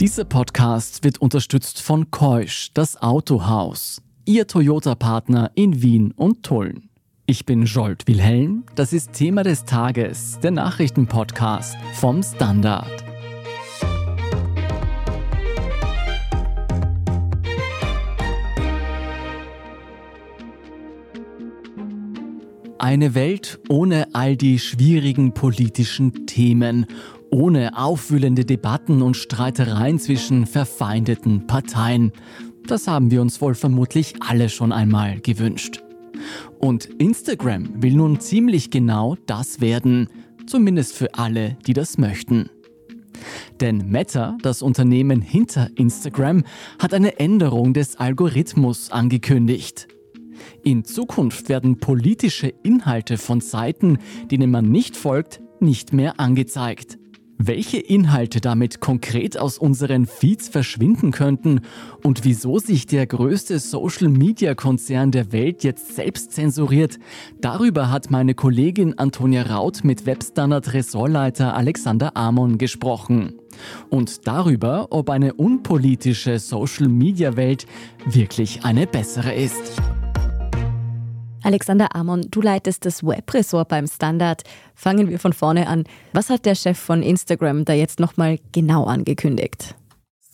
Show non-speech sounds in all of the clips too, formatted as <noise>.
Dieser Podcast wird unterstützt von Keusch, das Autohaus, Ihr Toyota-Partner in Wien und Tulln. Ich bin Jolt Wilhelm, das ist Thema des Tages, der Nachrichtenpodcast vom Standard. Eine Welt ohne all die schwierigen politischen Themen, ohne aufwühlende Debatten und Streitereien zwischen verfeindeten Parteien. Das haben wir uns wohl vermutlich alle schon einmal gewünscht. Und Instagram will nun ziemlich genau das werden, zumindest für alle, die das möchten. Denn Meta, das Unternehmen hinter Instagram, hat eine Änderung des Algorithmus angekündigt. In Zukunft werden politische Inhalte von Seiten, denen man nicht folgt, nicht mehr angezeigt. Welche Inhalte damit konkret aus unseren Feeds verschwinden könnten und wieso sich der größte Social-Media-Konzern der Welt jetzt selbst zensuriert, darüber hat meine Kollegin Antonia Raut mit Webstandard-Ressortleiter Alexander Amon gesprochen. Und darüber, ob eine unpolitische Social-Media-Welt wirklich eine bessere ist. Alexander Amon, du leitest das Webressort beim Standard. Fangen wir von vorne an. Was hat der Chef von Instagram da jetzt nochmal genau angekündigt?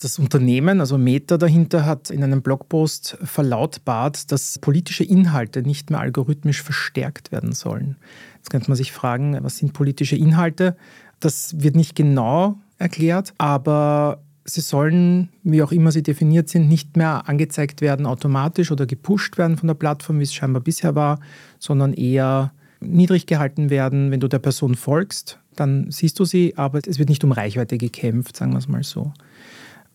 Das Unternehmen, also Meta dahinter, hat in einem Blogpost verlautbart, dass politische Inhalte nicht mehr algorithmisch verstärkt werden sollen. Jetzt könnte man sich fragen, was sind politische Inhalte? Das wird nicht genau erklärt, aber sie sollen, wie auch immer sie definiert sind, nicht mehr angezeigt werden automatisch oder gepusht werden von der Plattform, wie es scheinbar bisher war, sondern eher niedrig gehalten werden. Wenn du der Person folgst, dann siehst du sie, aber es wird nicht um Reichweite gekämpft, sagen wir es mal so.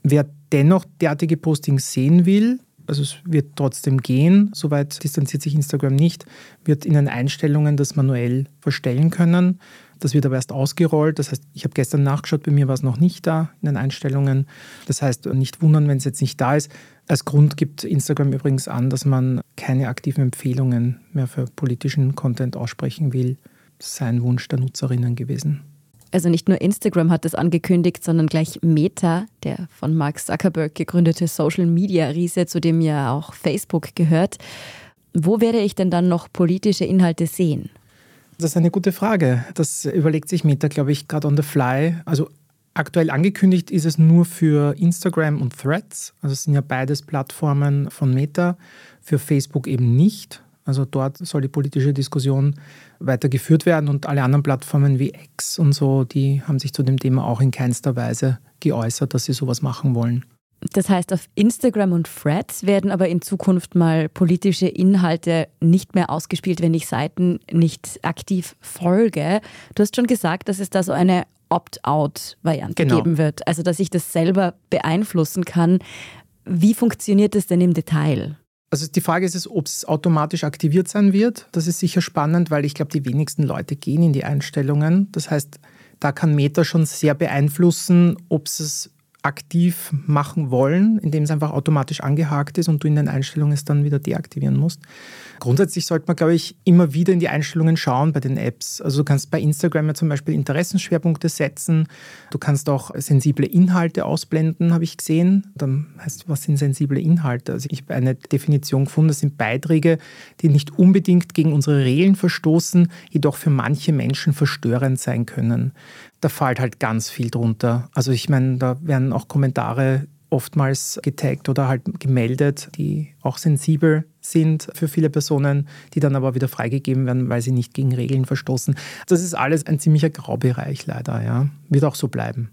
Wer dennoch derartige Postings sehen will, also es wird trotzdem gehen, soweit distanziert sich Instagram nicht, wird in den Einstellungen das manuell verstellen können. Das wird aber erst ausgerollt. Das heißt, ich habe gestern nachgeschaut, bei mir war es noch nicht da in den Einstellungen. Das heißt, nicht wundern, wenn es jetzt nicht da ist. Als Grund gibt Instagram übrigens an, dass man keine aktiven Empfehlungen mehr für politischen Content aussprechen will. Das sei ein Wunsch der Nutzerinnen gewesen. Also nicht nur Instagram hat das angekündigt, sondern gleich Meta, der von Mark Zuckerberg gegründete Social-Media-Riese, zu dem ja auch Facebook gehört. Wo werde ich denn dann noch politische Inhalte sehen? Das ist eine gute Frage. Das überlegt sich Meta, glaube ich, gerade on the fly. Also aktuell angekündigt ist es nur für Instagram und Threads. Also es sind ja beides Plattformen von Meta. Für Facebook eben nicht. Also dort soll die politische Diskussion weitergeführt werden und alle anderen Plattformen wie X und so, die haben sich zu dem Thema auch in keinster Weise geäußert, dass sie sowas machen wollen. Das heißt, auf Instagram und Threads werden aber in Zukunft mal politische Inhalte nicht mehr ausgespielt, wenn ich Seiten nicht aktiv folge. Du hast schon gesagt, dass es da so eine Opt-out-Variante genau. geben wird, also dass ich das selber beeinflussen kann. Wie funktioniert das denn im Detail? Also die Frage ist es, ob es automatisch aktiviert sein wird. Das ist sicher spannend, weil ich glaube, die wenigsten Leute gehen in die Einstellungen. Das heißt, da kann Meta schon sehr beeinflussen, ob es aktiv machen wollen, indem es einfach automatisch angehakt ist und du in den Einstellungen es dann wieder deaktivieren musst. Grundsätzlich sollte man, glaube ich, immer wieder in die Einstellungen schauen bei den Apps. Also du kannst bei Instagram ja zum Beispiel Interessenschwerpunkte setzen. Du kannst auch sensible Inhalte ausblenden, habe ich gesehen. Dann heißt, was sind sensible Inhalte? Also ich habe eine Definition gefunden, das sind Beiträge, die nicht unbedingt gegen unsere Regeln verstoßen, jedoch für manche Menschen verstörend sein können da fällt halt ganz viel drunter. Also ich meine, da werden auch Kommentare oftmals getaggt oder halt gemeldet, die auch sensibel sind für viele Personen, die dann aber wieder freigegeben werden, weil sie nicht gegen Regeln verstoßen. Das ist alles ein ziemlicher Graubereich leider, ja. Wird auch so bleiben.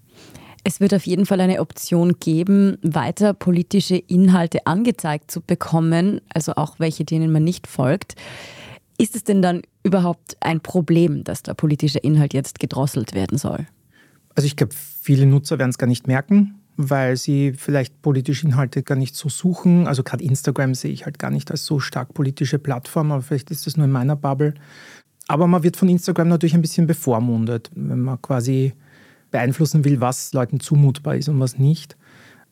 Es wird auf jeden Fall eine Option geben, weiter politische Inhalte angezeigt zu bekommen, also auch welche, denen man nicht folgt. Ist es denn dann überhaupt ein Problem, dass der politische Inhalt jetzt gedrosselt werden soll? Also ich glaube, viele Nutzer werden es gar nicht merken, weil sie vielleicht politische Inhalte gar nicht so suchen. Also gerade Instagram sehe ich halt gar nicht als so stark politische Plattform, aber vielleicht ist das nur in meiner Bubble. Aber man wird von Instagram natürlich ein bisschen bevormundet, wenn man quasi beeinflussen will, was Leuten zumutbar ist und was nicht.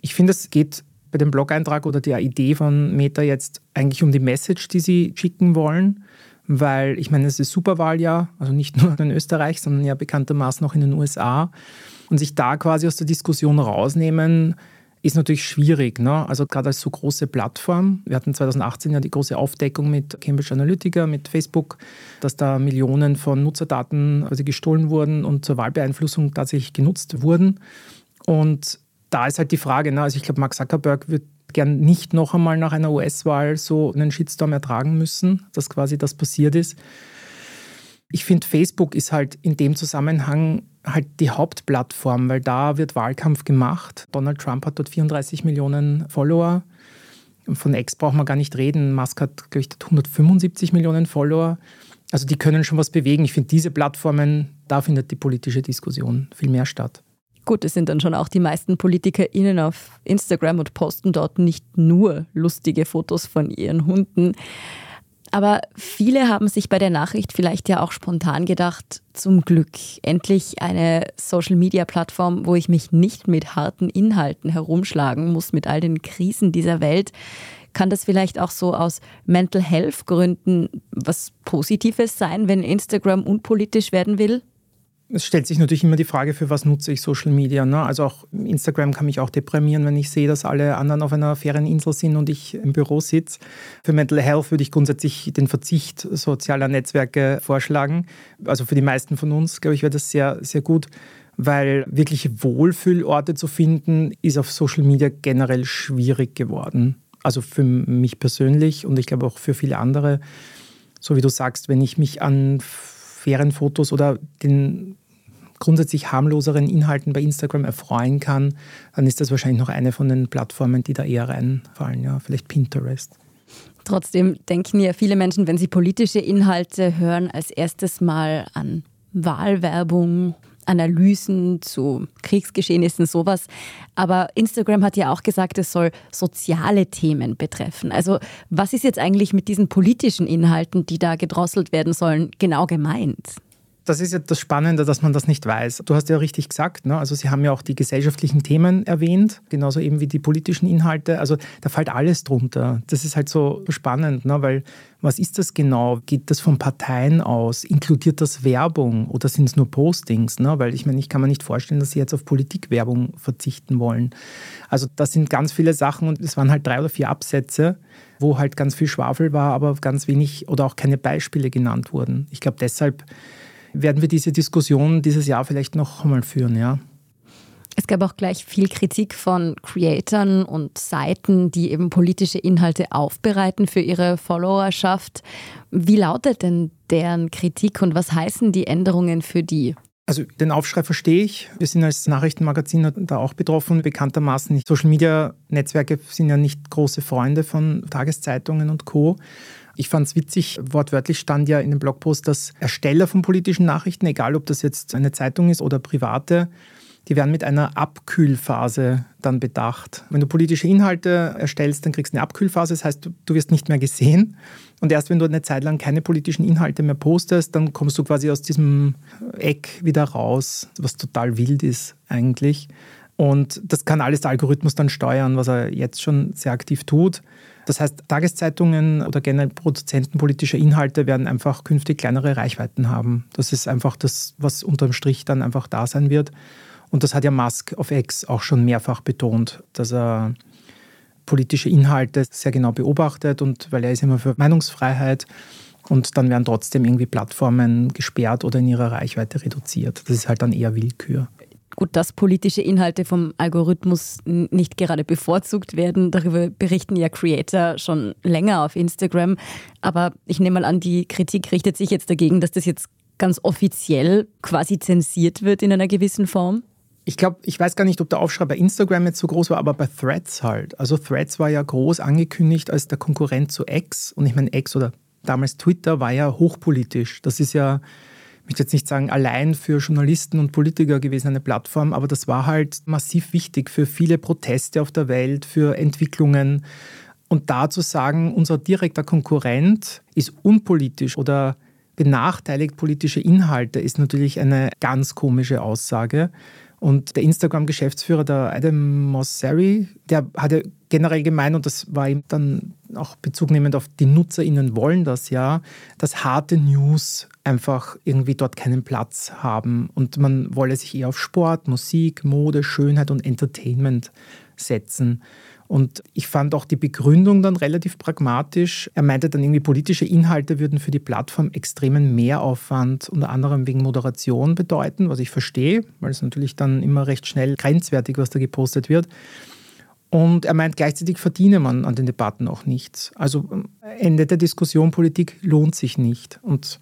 Ich finde, es geht bei dem Blog-Eintrag oder der Idee von Meta jetzt eigentlich um die Message, die sie schicken wollen weil ich meine, es ist Superwahljahr, also nicht nur in Österreich, sondern ja bekanntermaßen auch in den USA. Und sich da quasi aus der Diskussion rausnehmen, ist natürlich schwierig. Ne? Also gerade als so große Plattform. Wir hatten 2018 ja die große Aufdeckung mit Cambridge Analytica, mit Facebook, dass da Millionen von Nutzerdaten also gestohlen wurden und zur Wahlbeeinflussung tatsächlich genutzt wurden. Und da ist halt die Frage, ne? also ich glaube, Mark Zuckerberg wird gern nicht noch einmal nach einer US-Wahl so einen Shitstorm ertragen müssen, dass quasi das passiert ist. Ich finde, Facebook ist halt in dem Zusammenhang halt die Hauptplattform, weil da wird Wahlkampf gemacht. Donald Trump hat dort 34 Millionen Follower. Von X braucht man gar nicht reden. Musk hat, glaube ich, 175 Millionen Follower. Also die können schon was bewegen. Ich finde, diese Plattformen, da findet die politische Diskussion viel mehr statt. Gut, es sind dann schon auch die meisten PolitikerInnen auf Instagram und posten dort nicht nur lustige Fotos von ihren Hunden. Aber viele haben sich bei der Nachricht vielleicht ja auch spontan gedacht, zum Glück endlich eine Social-Media-Plattform, wo ich mich nicht mit harten Inhalten herumschlagen muss, mit all den Krisen dieser Welt. Kann das vielleicht auch so aus Mental Health Gründen was Positives sein, wenn Instagram unpolitisch werden will? Es stellt sich natürlich immer die Frage, für was nutze ich Social Media. Ne? Also auch Instagram kann mich auch deprimieren, wenn ich sehe, dass alle anderen auf einer Ferieninsel sind und ich im Büro sitze. Für Mental Health würde ich grundsätzlich den Verzicht sozialer Netzwerke vorschlagen. Also für die meisten von uns, glaube ich, wäre das sehr, sehr gut, weil wirklich Wohlfühlorte zu finden, ist auf Social Media generell schwierig geworden. Also für mich persönlich und ich glaube auch für viele andere. So wie du sagst, wenn ich mich an Ferienfotos oder den grundsätzlich harmloseren Inhalten bei Instagram erfreuen kann, dann ist das wahrscheinlich noch eine von den Plattformen, die da eher reinfallen, ja, vielleicht Pinterest. Trotzdem denken ja viele Menschen, wenn sie politische Inhalte hören, als erstes mal an Wahlwerbung Analysen zu Kriegsgeschehnissen, sowas. Aber Instagram hat ja auch gesagt, es soll soziale Themen betreffen. Also was ist jetzt eigentlich mit diesen politischen Inhalten, die da gedrosselt werden sollen, genau gemeint? Das ist ja das Spannende, dass man das nicht weiß. Du hast ja richtig gesagt, ne? also Sie haben ja auch die gesellschaftlichen Themen erwähnt, genauso eben wie die politischen Inhalte. Also da fällt alles drunter. Das ist halt so spannend, ne? weil was ist das genau? Geht das von Parteien aus? Inkludiert das Werbung oder sind es nur Postings? Ne? Weil ich meine, ich kann mir nicht vorstellen, dass Sie jetzt auf Politikwerbung verzichten wollen. Also das sind ganz viele Sachen und es waren halt drei oder vier Absätze wo halt ganz viel Schwafel war, aber ganz wenig oder auch keine Beispiele genannt wurden. Ich glaube, deshalb werden wir diese Diskussion dieses Jahr vielleicht noch einmal führen, ja. Es gab auch gleich viel Kritik von Creatoren und Seiten, die eben politische Inhalte aufbereiten für ihre Followerschaft. Wie lautet denn deren Kritik und was heißen die Änderungen für die? Also den Aufschrei verstehe ich. Wir sind als Nachrichtenmagazin da auch betroffen. Bekanntermaßen, Social Media Netzwerke sind ja nicht große Freunde von Tageszeitungen und Co. Ich fand es witzig, wortwörtlich stand ja in dem Blogpost, dass Ersteller von politischen Nachrichten, egal ob das jetzt eine Zeitung ist oder private, die werden mit einer Abkühlphase dann bedacht. Wenn du politische Inhalte erstellst, dann kriegst du eine Abkühlphase, das heißt, du wirst nicht mehr gesehen. Und erst wenn du eine Zeit lang keine politischen Inhalte mehr postest, dann kommst du quasi aus diesem Eck wieder raus, was total wild ist eigentlich. Und das kann alles der Algorithmus dann steuern, was er jetzt schon sehr aktiv tut. Das heißt, Tageszeitungen oder generell Produzenten politischer Inhalte werden einfach künftig kleinere Reichweiten haben. Das ist einfach das, was unterm Strich dann einfach da sein wird. Und das hat ja Musk auf X auch schon mehrfach betont, dass er politische Inhalte sehr genau beobachtet und weil er ist immer für Meinungsfreiheit und dann werden trotzdem irgendwie Plattformen gesperrt oder in ihrer Reichweite reduziert. Das ist halt dann eher Willkür. Gut, dass politische Inhalte vom Algorithmus nicht gerade bevorzugt werden, darüber berichten ja Creator schon länger auf Instagram. Aber ich nehme mal an, die Kritik richtet sich jetzt dagegen, dass das jetzt ganz offiziell quasi zensiert wird in einer gewissen Form. Ich glaube, ich weiß gar nicht, ob der Aufschrei bei Instagram jetzt so groß war, aber bei Threads halt. Also Threads war ja groß angekündigt als der Konkurrent zu X. Und ich meine, X oder damals Twitter war ja hochpolitisch. Das ist ja möchte jetzt nicht sagen, allein für Journalisten und Politiker gewesen eine Plattform, aber das war halt massiv wichtig für viele Proteste auf der Welt, für Entwicklungen. Und da zu sagen, unser direkter Konkurrent ist unpolitisch oder benachteiligt politische Inhalte, ist natürlich eine ganz komische Aussage. Und der Instagram-Geschäftsführer, der Adam Mosseri, der hatte generell gemeint, und das war ihm dann auch bezugnehmend auf die NutzerInnen wollen das ja, dass harte News einfach irgendwie dort keinen Platz haben und man wolle sich eher auf Sport, Musik, Mode, Schönheit und Entertainment setzen. Und ich fand auch die Begründung dann relativ pragmatisch. Er meinte dann irgendwie, politische Inhalte würden für die Plattform extremen Mehraufwand, unter anderem wegen Moderation bedeuten, was ich verstehe, weil es natürlich dann immer recht schnell grenzwertig, was da gepostet wird. Und er meint, gleichzeitig verdiene man an den Debatten auch nichts. Also Ende der Diskussion, Politik lohnt sich nicht. Und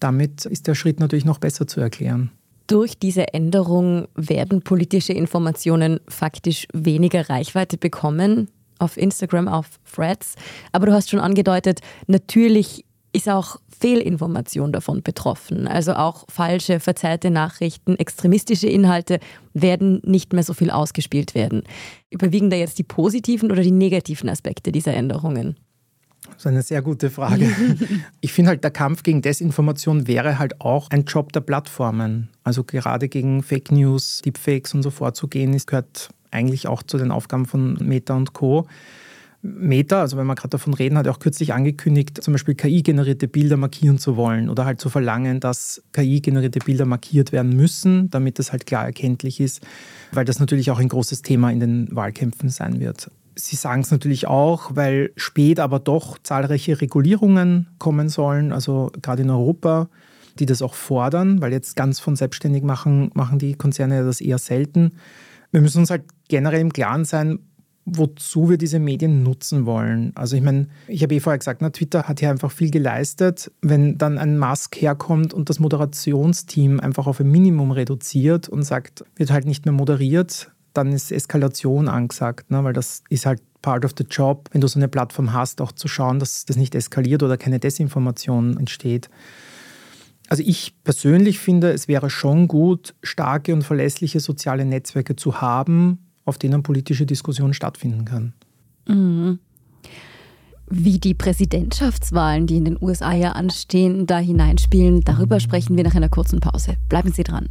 damit ist der Schritt natürlich noch besser zu erklären. Durch diese Änderung werden politische Informationen faktisch weniger Reichweite bekommen auf Instagram, auf Threads. Aber du hast schon angedeutet, natürlich ist auch Fehlinformation davon betroffen. Also auch falsche, verzerrte Nachrichten, extremistische Inhalte werden nicht mehr so viel ausgespielt werden. Überwiegen da jetzt die positiven oder die negativen Aspekte dieser Änderungen? Das ist eine sehr gute Frage. <laughs> ich finde halt, der Kampf gegen Desinformation wäre halt auch ein Job der Plattformen. Also gerade gegen Fake News, Deepfakes und so vorzugehen, ist, gehört eigentlich auch zu den Aufgaben von Meta und Co. Meta, also wenn wir gerade davon reden, hat auch kürzlich angekündigt, zum Beispiel KI-generierte Bilder markieren zu wollen oder halt zu verlangen, dass KI-generierte Bilder markiert werden müssen, damit das halt klar erkenntlich ist, weil das natürlich auch ein großes Thema in den Wahlkämpfen sein wird. Sie sagen es natürlich auch, weil spät aber doch zahlreiche Regulierungen kommen sollen, also gerade in Europa, die das auch fordern, weil jetzt ganz von selbstständig machen, machen die Konzerne das eher selten. Wir müssen uns halt generell im Klaren sein, wozu wir diese Medien nutzen wollen. Also ich meine, ich habe eh vorher gesagt, na, Twitter hat hier einfach viel geleistet. Wenn dann ein Musk herkommt und das Moderationsteam einfach auf ein Minimum reduziert und sagt, wird halt nicht mehr moderiert, dann ist Eskalation angesagt, ne? weil das ist halt part of the job, wenn du so eine Plattform hast, auch zu schauen, dass das nicht eskaliert oder keine Desinformation entsteht. Also ich persönlich finde, es wäre schon gut, starke und verlässliche soziale Netzwerke zu haben, auf denen politische Diskussion stattfinden kann. Mhm. Wie die Präsidentschaftswahlen, die in den USA ja anstehen, da hineinspielen, darüber sprechen wir nach einer kurzen Pause. Bleiben Sie dran.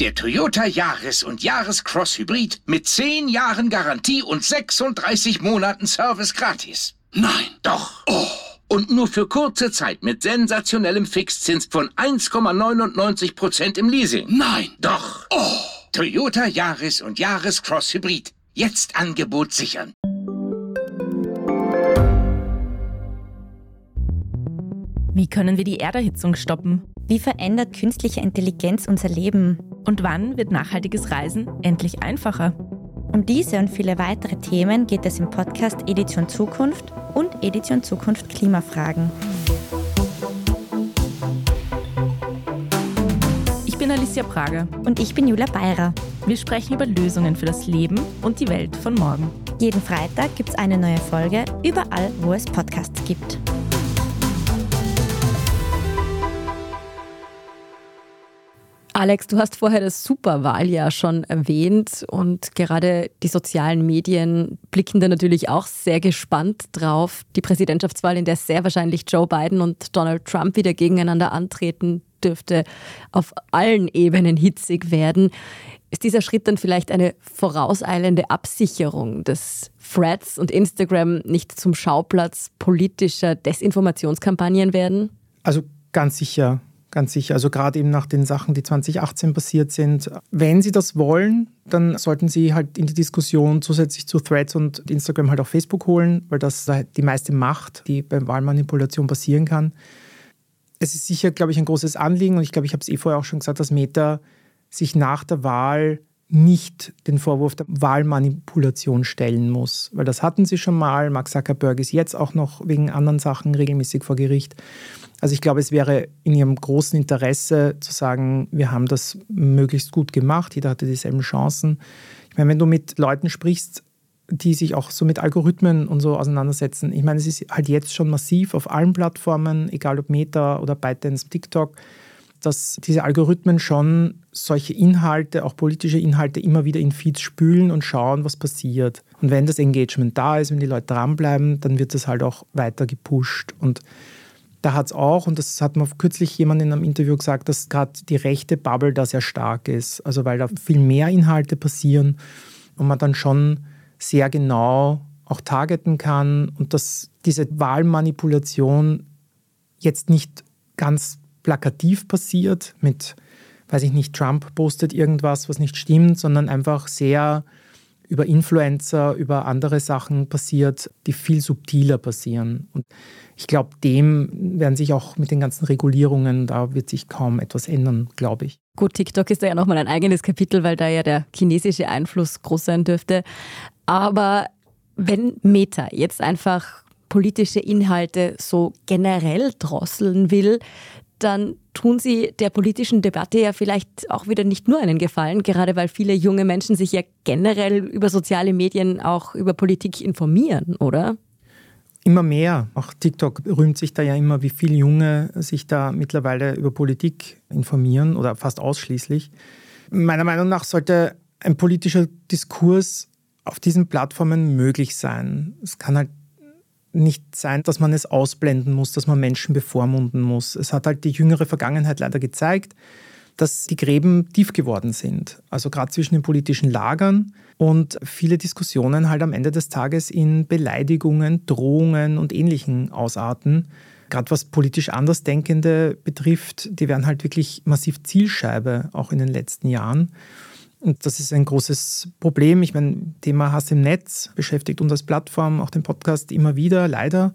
Der Toyota Yaris und Yaris Cross Hybrid mit 10 Jahren Garantie und 36 Monaten Service gratis. Nein, doch. Oh. Und nur für kurze Zeit mit sensationellem Fixzins von 1,99% im Leasing. Nein, doch. Oh. Toyota Yaris und Yaris Cross Hybrid. Jetzt Angebot sichern. Wie können wir die Erderhitzung stoppen? Wie verändert künstliche Intelligenz unser Leben? Und wann wird nachhaltiges Reisen endlich einfacher? Um diese und viele weitere Themen geht es im Podcast Edition Zukunft und Edition Zukunft Klimafragen. Ich bin Alicia Prager. Und ich bin Julia Beirer. Wir sprechen über Lösungen für das Leben und die Welt von morgen. Jeden Freitag gibt es eine neue Folge, überall, wo es Podcasts gibt. Alex, du hast vorher das Superwahljahr schon erwähnt und gerade die sozialen Medien blicken da natürlich auch sehr gespannt drauf. Die Präsidentschaftswahl, in der sehr wahrscheinlich Joe Biden und Donald Trump wieder gegeneinander antreten, dürfte auf allen Ebenen hitzig werden. Ist dieser Schritt dann vielleicht eine vorauseilende Absicherung, dass Threads und Instagram nicht zum Schauplatz politischer Desinformationskampagnen werden? Also ganz sicher. Ganz sicher. Also gerade eben nach den Sachen, die 2018 passiert sind. Wenn Sie das wollen, dann sollten Sie halt in die Diskussion zusätzlich zu Threads und Instagram halt auch Facebook holen, weil das die meiste Macht, die bei Wahlmanipulation passieren kann. Es ist sicher, glaube ich, ein großes Anliegen und ich glaube, ich habe es eh vorher auch schon gesagt, dass Meta sich nach der Wahl nicht den Vorwurf der Wahlmanipulation stellen muss, weil das hatten sie schon mal. Mark Zuckerberg ist jetzt auch noch wegen anderen Sachen regelmäßig vor Gericht. Also ich glaube, es wäre in ihrem großen Interesse zu sagen, wir haben das möglichst gut gemacht, jeder hatte dieselben Chancen. Ich meine, wenn du mit Leuten sprichst, die sich auch so mit Algorithmen und so auseinandersetzen, ich meine, es ist halt jetzt schon massiv auf allen Plattformen, egal ob Meta oder ByteDance, TikTok, dass diese Algorithmen schon solche Inhalte, auch politische Inhalte, immer wieder in Feeds spülen und schauen, was passiert. Und wenn das Engagement da ist, wenn die Leute dranbleiben, dann wird das halt auch weiter gepusht. Und da hat es auch, und das hat mir kürzlich jemand in einem Interview gesagt, dass gerade die rechte Bubble da sehr stark ist. Also weil da viel mehr Inhalte passieren und man dann schon sehr genau auch targeten kann und dass diese Wahlmanipulation jetzt nicht ganz plakativ passiert mit, weiß ich nicht, Trump postet irgendwas, was nicht stimmt, sondern einfach sehr über Influencer, über andere Sachen passiert, die viel subtiler passieren. Und ich glaube, dem werden sich auch mit den ganzen Regulierungen, da wird sich kaum etwas ändern, glaube ich. Gut, TikTok ist da ja nochmal ein eigenes Kapitel, weil da ja der chinesische Einfluss groß sein dürfte. Aber wenn Meta jetzt einfach politische Inhalte so generell drosseln will, dann tun sie der politischen Debatte ja vielleicht auch wieder nicht nur einen Gefallen, gerade weil viele junge Menschen sich ja generell über soziale Medien auch über Politik informieren, oder? Immer mehr. Auch TikTok rühmt sich da ja immer, wie viele Junge sich da mittlerweile über Politik informieren oder fast ausschließlich. Meiner Meinung nach sollte ein politischer Diskurs auf diesen Plattformen möglich sein. Es kann halt nicht sein, dass man es ausblenden muss, dass man Menschen bevormunden muss. Es hat halt die jüngere Vergangenheit leider gezeigt, dass die Gräben tief geworden sind. Also gerade zwischen den politischen Lagern und viele Diskussionen halt am Ende des Tages in Beleidigungen, Drohungen und Ähnlichen ausarten. Gerade was politisch Andersdenkende betrifft, die werden halt wirklich massiv Zielscheibe, auch in den letzten Jahren. Und das ist ein großes Problem. Ich meine, Thema Hass im Netz beschäftigt uns als Plattform, auch den Podcast immer wieder, leider.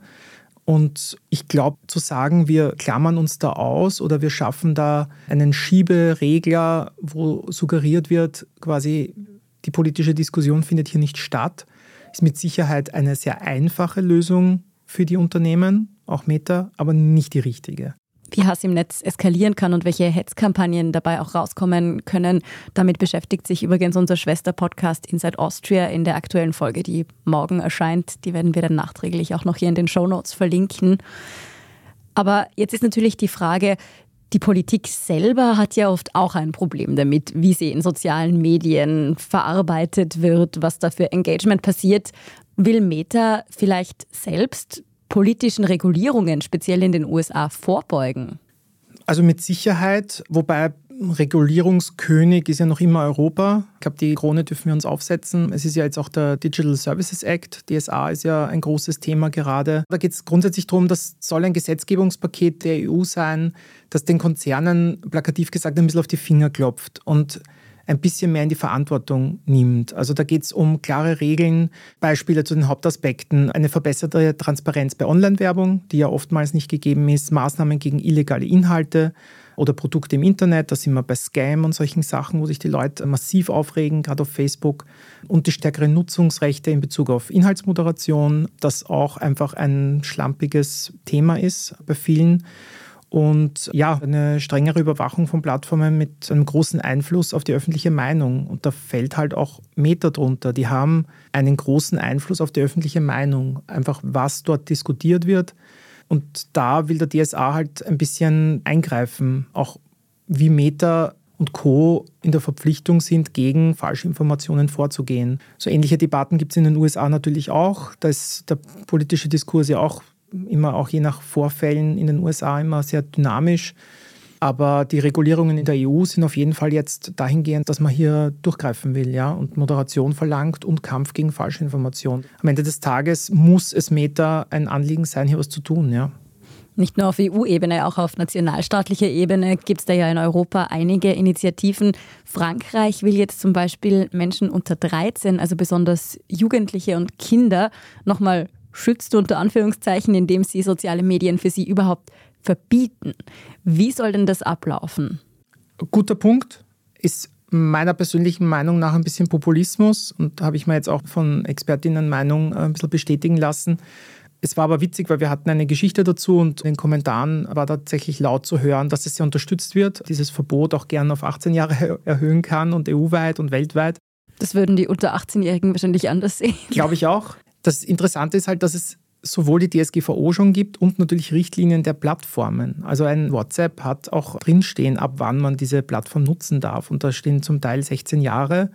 Und ich glaube, zu sagen, wir klammern uns da aus oder wir schaffen da einen Schieberegler, wo suggeriert wird, quasi die politische Diskussion findet hier nicht statt, ist mit Sicherheit eine sehr einfache Lösung für die Unternehmen, auch Meta, aber nicht die richtige wie Hass im Netz eskalieren kann und welche Hetzkampagnen dabei auch rauskommen können. Damit beschäftigt sich übrigens unser Schwester-Podcast Inside Austria in der aktuellen Folge, die morgen erscheint. Die werden wir dann nachträglich auch noch hier in den Show Notes verlinken. Aber jetzt ist natürlich die Frage, die Politik selber hat ja oft auch ein Problem damit, wie sie in sozialen Medien verarbeitet wird, was da für Engagement passiert. Will Meta vielleicht selbst politischen Regulierungen, speziell in den USA, vorbeugen? Also mit Sicherheit, wobei Regulierungskönig ist ja noch immer Europa. Ich glaube, die Krone dürfen wir uns aufsetzen. Es ist ja jetzt auch der Digital Services Act. DSA ist ja ein großes Thema gerade. Da geht es grundsätzlich darum, das soll ein Gesetzgebungspaket der EU sein, das den Konzernen plakativ gesagt ein bisschen auf die Finger klopft. Und ein bisschen mehr in die Verantwortung nimmt. Also da geht es um klare Regeln, Beispiele zu den Hauptaspekten, eine verbesserte Transparenz bei Online-Werbung, die ja oftmals nicht gegeben ist, Maßnahmen gegen illegale Inhalte oder Produkte im Internet, da sind wir bei Scam und solchen Sachen, wo sich die Leute massiv aufregen, gerade auf Facebook, und die stärkeren Nutzungsrechte in Bezug auf Inhaltsmoderation, das auch einfach ein schlampiges Thema ist bei vielen und ja, eine strengere Überwachung von Plattformen mit einem großen Einfluss auf die öffentliche Meinung. Und da fällt halt auch Meta drunter. Die haben einen großen Einfluss auf die öffentliche Meinung. Einfach was dort diskutiert wird. Und da will der DSA halt ein bisschen eingreifen, auch wie Meta und Co. in der Verpflichtung sind, gegen Falschinformationen vorzugehen. So ähnliche Debatten gibt es in den USA natürlich auch. Da ist der politische Diskurs ja auch immer auch je nach Vorfällen in den USA immer sehr dynamisch. Aber die Regulierungen in der EU sind auf jeden Fall jetzt dahingehend, dass man hier durchgreifen will ja, und Moderation verlangt und Kampf gegen Falschinformation. Am Ende des Tages muss es Meta ein Anliegen sein, hier was zu tun. Ja. Nicht nur auf EU-Ebene, auch auf nationalstaatlicher Ebene gibt es da ja in Europa einige Initiativen. Frankreich will jetzt zum Beispiel Menschen unter 13, also besonders Jugendliche und Kinder, nochmal schützt, unter Anführungszeichen, indem sie soziale Medien für sie überhaupt verbieten. Wie soll denn das ablaufen? Guter Punkt. Ist meiner persönlichen Meinung nach ein bisschen Populismus und habe ich mir jetzt auch von Expertinnen Meinung äh, ein bisschen bestätigen lassen. Es war aber witzig, weil wir hatten eine Geschichte dazu und in den Kommentaren war tatsächlich laut zu hören, dass es sehr unterstützt wird, dieses Verbot auch gerne auf 18 Jahre <laughs> erhöhen kann und EU-weit und weltweit. Das würden die unter 18-Jährigen wahrscheinlich anders sehen. Glaube ich auch. Das Interessante ist halt, dass es sowohl die DSGVO schon gibt und natürlich Richtlinien der Plattformen. Also ein WhatsApp hat auch drinstehen, ab wann man diese Plattform nutzen darf. Und da stehen zum Teil 16 Jahre.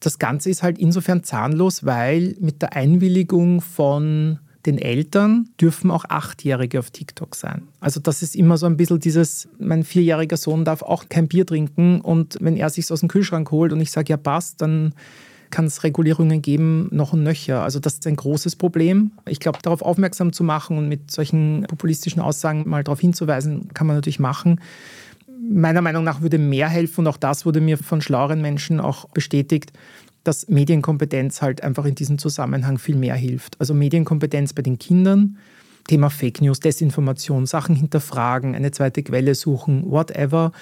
Das Ganze ist halt insofern zahnlos, weil mit der Einwilligung von den Eltern dürfen auch Achtjährige auf TikTok sein. Also das ist immer so ein bisschen dieses, mein vierjähriger Sohn darf auch kein Bier trinken und wenn er sich aus dem Kühlschrank holt und ich sage, ja passt, dann kann es Regulierungen geben, noch und nöcher. Also das ist ein großes Problem. Ich glaube, darauf aufmerksam zu machen und mit solchen populistischen Aussagen mal darauf hinzuweisen, kann man natürlich machen. Meiner Meinung nach würde mehr helfen und auch das wurde mir von schlaueren Menschen auch bestätigt, dass Medienkompetenz halt einfach in diesem Zusammenhang viel mehr hilft. Also Medienkompetenz bei den Kindern, Thema Fake News, Desinformation, Sachen hinterfragen, eine zweite Quelle suchen, whatever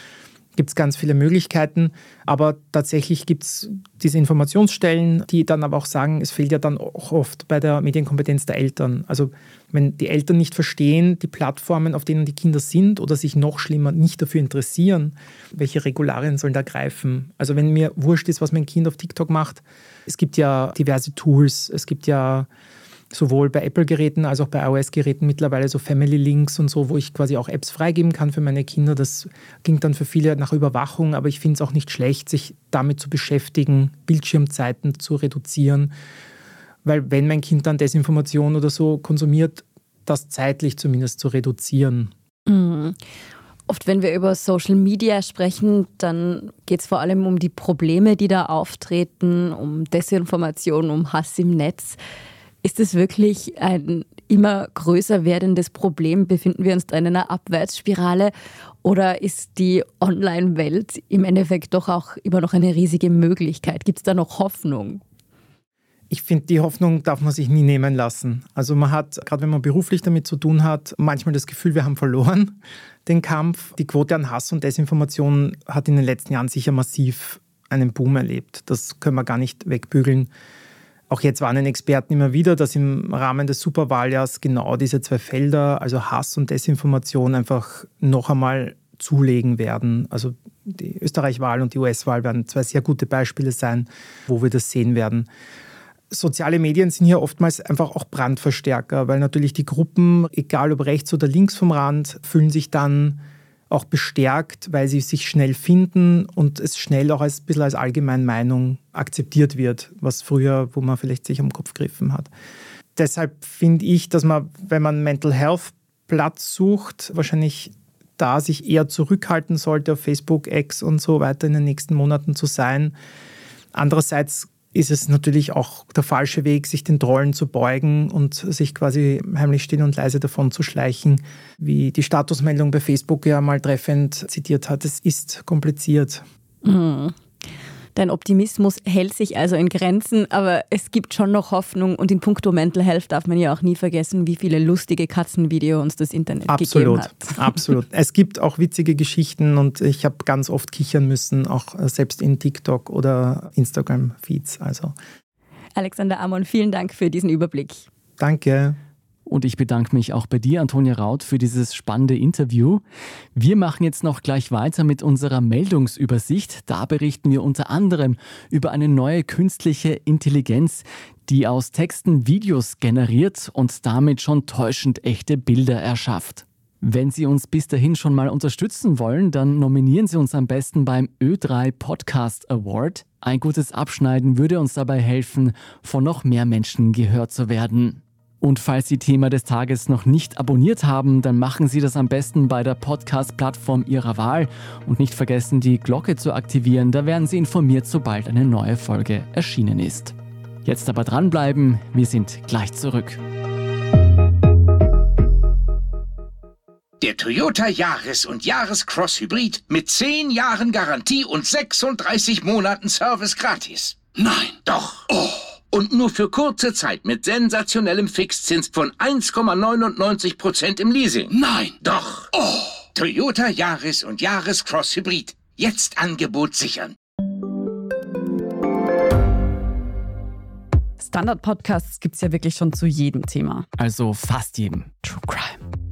gibt es ganz viele Möglichkeiten. Aber tatsächlich gibt es diese Informationsstellen, die dann aber auch sagen, es fehlt ja dann auch oft bei der Medienkompetenz der Eltern. Also wenn die Eltern nicht verstehen, die Plattformen, auf denen die Kinder sind oder sich noch schlimmer nicht dafür interessieren, welche Regularien sollen da greifen. Also wenn mir wurscht ist, was mein Kind auf TikTok macht, es gibt ja diverse Tools, es gibt ja sowohl bei Apple-Geräten als auch bei iOS-Geräten mittlerweile so Family Links und so, wo ich quasi auch Apps freigeben kann für meine Kinder. Das ging dann für viele nach Überwachung, aber ich finde es auch nicht schlecht, sich damit zu beschäftigen, Bildschirmzeiten zu reduzieren. Weil wenn mein Kind dann Desinformation oder so konsumiert, das zeitlich zumindest zu reduzieren. Mhm. Oft, wenn wir über Social Media sprechen, dann geht es vor allem um die Probleme, die da auftreten, um Desinformation, um Hass im Netz. Ist es wirklich ein immer größer werdendes Problem? Befinden wir uns da in einer Abwärtsspirale? Oder ist die Online-Welt im Endeffekt doch auch immer noch eine riesige Möglichkeit? Gibt es da noch Hoffnung? Ich finde, die Hoffnung darf man sich nie nehmen lassen. Also man hat, gerade wenn man beruflich damit zu tun hat, manchmal das Gefühl, wir haben verloren <laughs> den Kampf. Die Quote an Hass und Desinformation hat in den letzten Jahren sicher massiv einen Boom erlebt. Das können wir gar nicht wegbügeln. Auch jetzt warnen Experten immer wieder, dass im Rahmen des Superwahljahrs genau diese zwei Felder, also Hass und Desinformation, einfach noch einmal zulegen werden. Also die Österreich-Wahl und die US-Wahl werden zwei sehr gute Beispiele sein, wo wir das sehen werden. Soziale Medien sind hier oftmals einfach auch Brandverstärker, weil natürlich die Gruppen, egal ob rechts oder links vom Rand, fühlen sich dann auch bestärkt, weil sie sich schnell finden und es schnell auch als ein bisschen als Allgemeinmeinung akzeptiert wird, was früher, wo man vielleicht sich am Kopf gegriffen hat. Deshalb finde ich, dass man, wenn man Mental Health Platz sucht, wahrscheinlich da sich eher zurückhalten sollte, auf Facebook, X und so weiter in den nächsten Monaten zu sein. Andererseits ist es natürlich auch der falsche Weg, sich den Trollen zu beugen und sich quasi heimlich still und leise davon zu schleichen, wie die Statusmeldung bei Facebook ja mal treffend zitiert hat. Es ist kompliziert. Mhm. Dein Optimismus hält sich also in Grenzen, aber es gibt schon noch Hoffnung und in puncto Mental Health darf man ja auch nie vergessen, wie viele lustige Katzenvideos uns das Internet absolut, gegeben hat. <laughs> Absolut. Es gibt auch witzige Geschichten und ich habe ganz oft kichern müssen, auch selbst in TikTok oder Instagram-Feeds. Also. Alexander Amon, vielen Dank für diesen Überblick. Danke. Und ich bedanke mich auch bei dir, Antonia Raut, für dieses spannende Interview. Wir machen jetzt noch gleich weiter mit unserer Meldungsübersicht. Da berichten wir unter anderem über eine neue künstliche Intelligenz, die aus Texten Videos generiert und damit schon täuschend echte Bilder erschafft. Wenn Sie uns bis dahin schon mal unterstützen wollen, dann nominieren Sie uns am besten beim Ö3 Podcast Award. Ein gutes Abschneiden würde uns dabei helfen, von noch mehr Menschen gehört zu werden. Und falls Sie Thema des Tages noch nicht abonniert haben, dann machen Sie das am besten bei der Podcast-Plattform Ihrer Wahl und nicht vergessen, die Glocke zu aktivieren, da werden Sie informiert, sobald eine neue Folge erschienen ist. Jetzt aber dranbleiben, wir sind gleich zurück. Der Toyota Yaris und Yaris Cross Hybrid mit 10 Jahren Garantie und 36 Monaten Service gratis. Nein, doch. Oh und nur für kurze Zeit mit sensationellem Fixzins von 1,99% im Leasing. Nein, doch. Oh. Toyota Yaris und Yaris Cross Hybrid. Jetzt Angebot sichern. Standard-Podcasts gibt es ja wirklich schon zu jedem Thema. Also fast jedem. True Crime.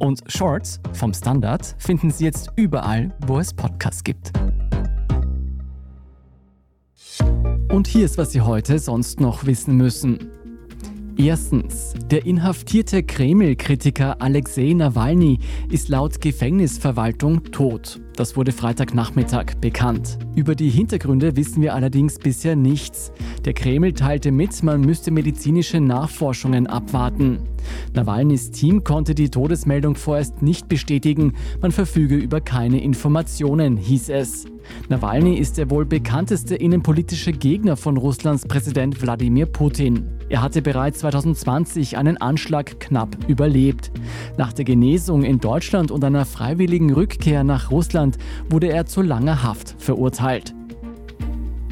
Und Shorts vom Standard finden Sie jetzt überall, wo es Podcasts gibt. Und hier ist, was Sie heute sonst noch wissen müssen. Erstens. Der inhaftierte Kreml-Kritiker Alexei Nawalny ist laut Gefängnisverwaltung tot. Das wurde Freitagnachmittag bekannt. Über die Hintergründe wissen wir allerdings bisher nichts. Der Kreml teilte mit, man müsste medizinische Nachforschungen abwarten. Nawalnys Team konnte die Todesmeldung vorerst nicht bestätigen, man verfüge über keine Informationen, hieß es. Nawalny ist der wohl bekannteste innenpolitische Gegner von Russlands Präsident Wladimir Putin. Er hatte bereits 2020 einen Anschlag knapp überlebt. Nach der Genesung in Deutschland und einer freiwilligen Rückkehr nach Russland wurde er zu langer Haft verurteilt.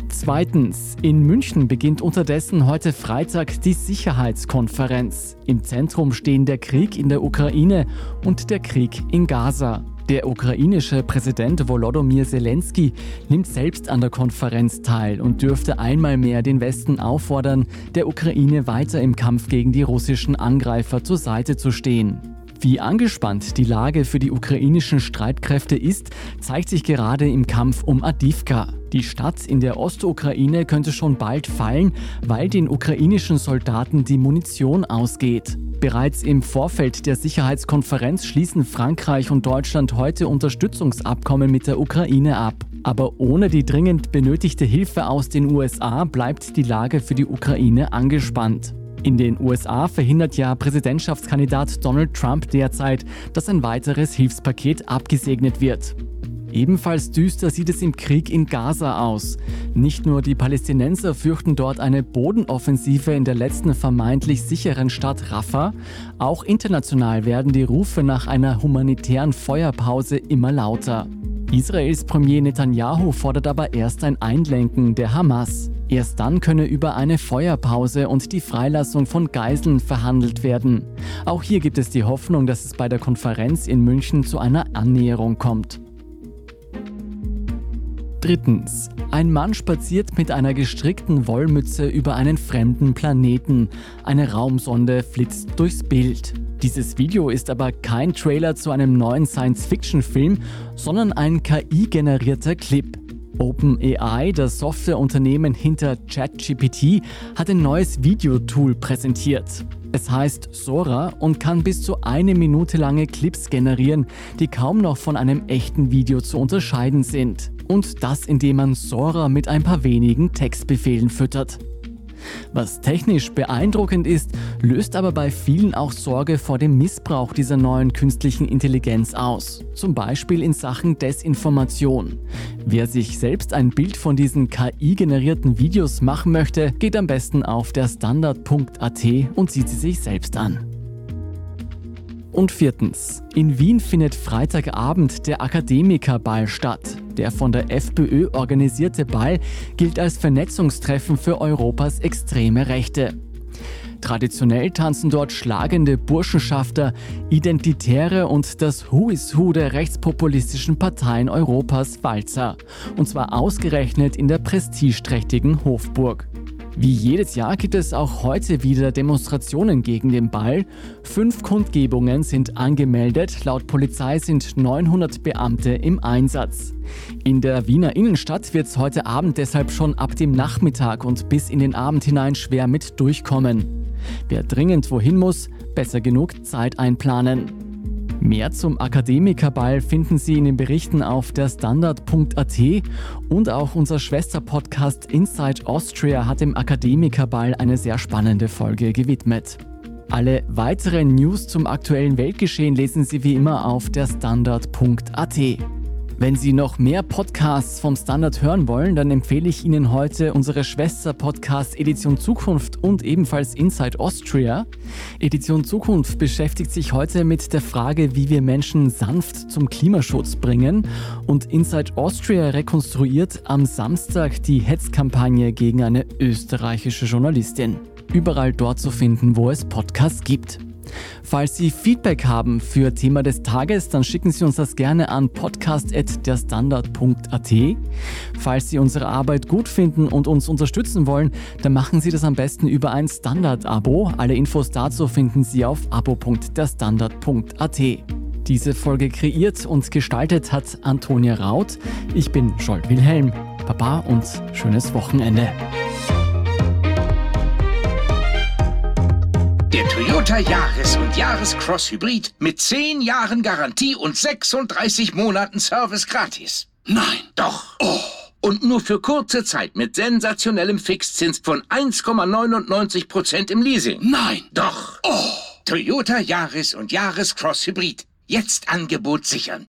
Zweitens, in München beginnt unterdessen heute Freitag die Sicherheitskonferenz. Im Zentrum stehen der Krieg in der Ukraine und der Krieg in Gaza. Der ukrainische Präsident Volodymyr Zelensky nimmt selbst an der Konferenz teil und dürfte einmal mehr den Westen auffordern, der Ukraine weiter im Kampf gegen die russischen Angreifer zur Seite zu stehen. Wie angespannt die Lage für die ukrainischen Streitkräfte ist, zeigt sich gerade im Kampf um Adivka. Die Stadt in der Ostukraine könnte schon bald fallen, weil den ukrainischen Soldaten die Munition ausgeht. Bereits im Vorfeld der Sicherheitskonferenz schließen Frankreich und Deutschland heute Unterstützungsabkommen mit der Ukraine ab. Aber ohne die dringend benötigte Hilfe aus den USA bleibt die Lage für die Ukraine angespannt. In den USA verhindert ja Präsidentschaftskandidat Donald Trump derzeit, dass ein weiteres Hilfspaket abgesegnet wird. Ebenfalls düster sieht es im Krieg in Gaza aus. Nicht nur die Palästinenser fürchten dort eine Bodenoffensive in der letzten vermeintlich sicheren Stadt Rafah, auch international werden die Rufe nach einer humanitären Feuerpause immer lauter. Israels Premier Netanyahu fordert aber erst ein Einlenken der Hamas. Erst dann könne über eine Feuerpause und die Freilassung von Geiseln verhandelt werden. Auch hier gibt es die Hoffnung, dass es bei der Konferenz in München zu einer Annäherung kommt. Drittens. Ein Mann spaziert mit einer gestrickten Wollmütze über einen fremden Planeten. Eine Raumsonde flitzt durchs Bild. Dieses Video ist aber kein Trailer zu einem neuen Science-Fiction-Film, sondern ein KI-generierter Clip. OpenAI, das Softwareunternehmen hinter ChatGPT, hat ein neues Videotool präsentiert. Es heißt Sora und kann bis zu eine Minute lange Clips generieren, die kaum noch von einem echten Video zu unterscheiden sind. Und das, indem man Sora mit ein paar wenigen Textbefehlen füttert. Was technisch beeindruckend ist, löst aber bei vielen auch Sorge vor dem Missbrauch dieser neuen künstlichen Intelligenz aus, zum Beispiel in Sachen Desinformation. Wer sich selbst ein Bild von diesen KI-generierten Videos machen möchte, geht am besten auf der Standard.at und sieht sie sich selbst an. Und viertens. In Wien findet Freitagabend der Akademikerball statt. Der von der FPÖ organisierte Ball gilt als Vernetzungstreffen für Europas extreme Rechte. Traditionell tanzen dort schlagende Burschenschafter, Identitäre und das Who is Who der rechtspopulistischen Parteien Europas Walzer. Und zwar ausgerechnet in der prestigeträchtigen Hofburg. Wie jedes Jahr gibt es auch heute wieder Demonstrationen gegen den Ball. Fünf Kundgebungen sind angemeldet. Laut Polizei sind 900 Beamte im Einsatz. In der Wiener Innenstadt wird es heute Abend deshalb schon ab dem Nachmittag und bis in den Abend hinein schwer mit durchkommen. Wer dringend wohin muss, besser genug Zeit einplanen. Mehr zum Akademikerball finden Sie in den Berichten auf der Standard.at und auch unser Schwesterpodcast Inside Austria hat dem Akademikerball eine sehr spannende Folge gewidmet. Alle weiteren News zum aktuellen Weltgeschehen lesen Sie wie immer auf der Standard.at. Wenn Sie noch mehr Podcasts vom Standard hören wollen, dann empfehle ich Ihnen heute unsere Schwester-Podcast Edition Zukunft und ebenfalls Inside Austria. Edition Zukunft beschäftigt sich heute mit der Frage, wie wir Menschen sanft zum Klimaschutz bringen. Und Inside Austria rekonstruiert am Samstag die Hetzkampagne gegen eine österreichische Journalistin. Überall dort zu finden, wo es Podcasts gibt. Falls Sie Feedback haben für Thema des Tages, dann schicken Sie uns das gerne an podcast.derstandard.at. Falls Sie unsere Arbeit gut finden und uns unterstützen wollen, dann machen Sie das am besten über ein Standard-Abo. Alle Infos dazu finden Sie auf abo.derstandard.at. Diese Folge kreiert und gestaltet hat Antonia Raut. Ich bin Scholt Wilhelm. Baba und schönes Wochenende. Toyota Yaris und Yaris Cross Hybrid mit 10 Jahren Garantie und 36 Monaten Service gratis. Nein, doch. Oh. Und nur für kurze Zeit mit sensationellem Fixzins von 1,99% im Leasing. Nein, doch. Oh. Toyota Yaris und Yaris Cross Hybrid. Jetzt Angebot sichern.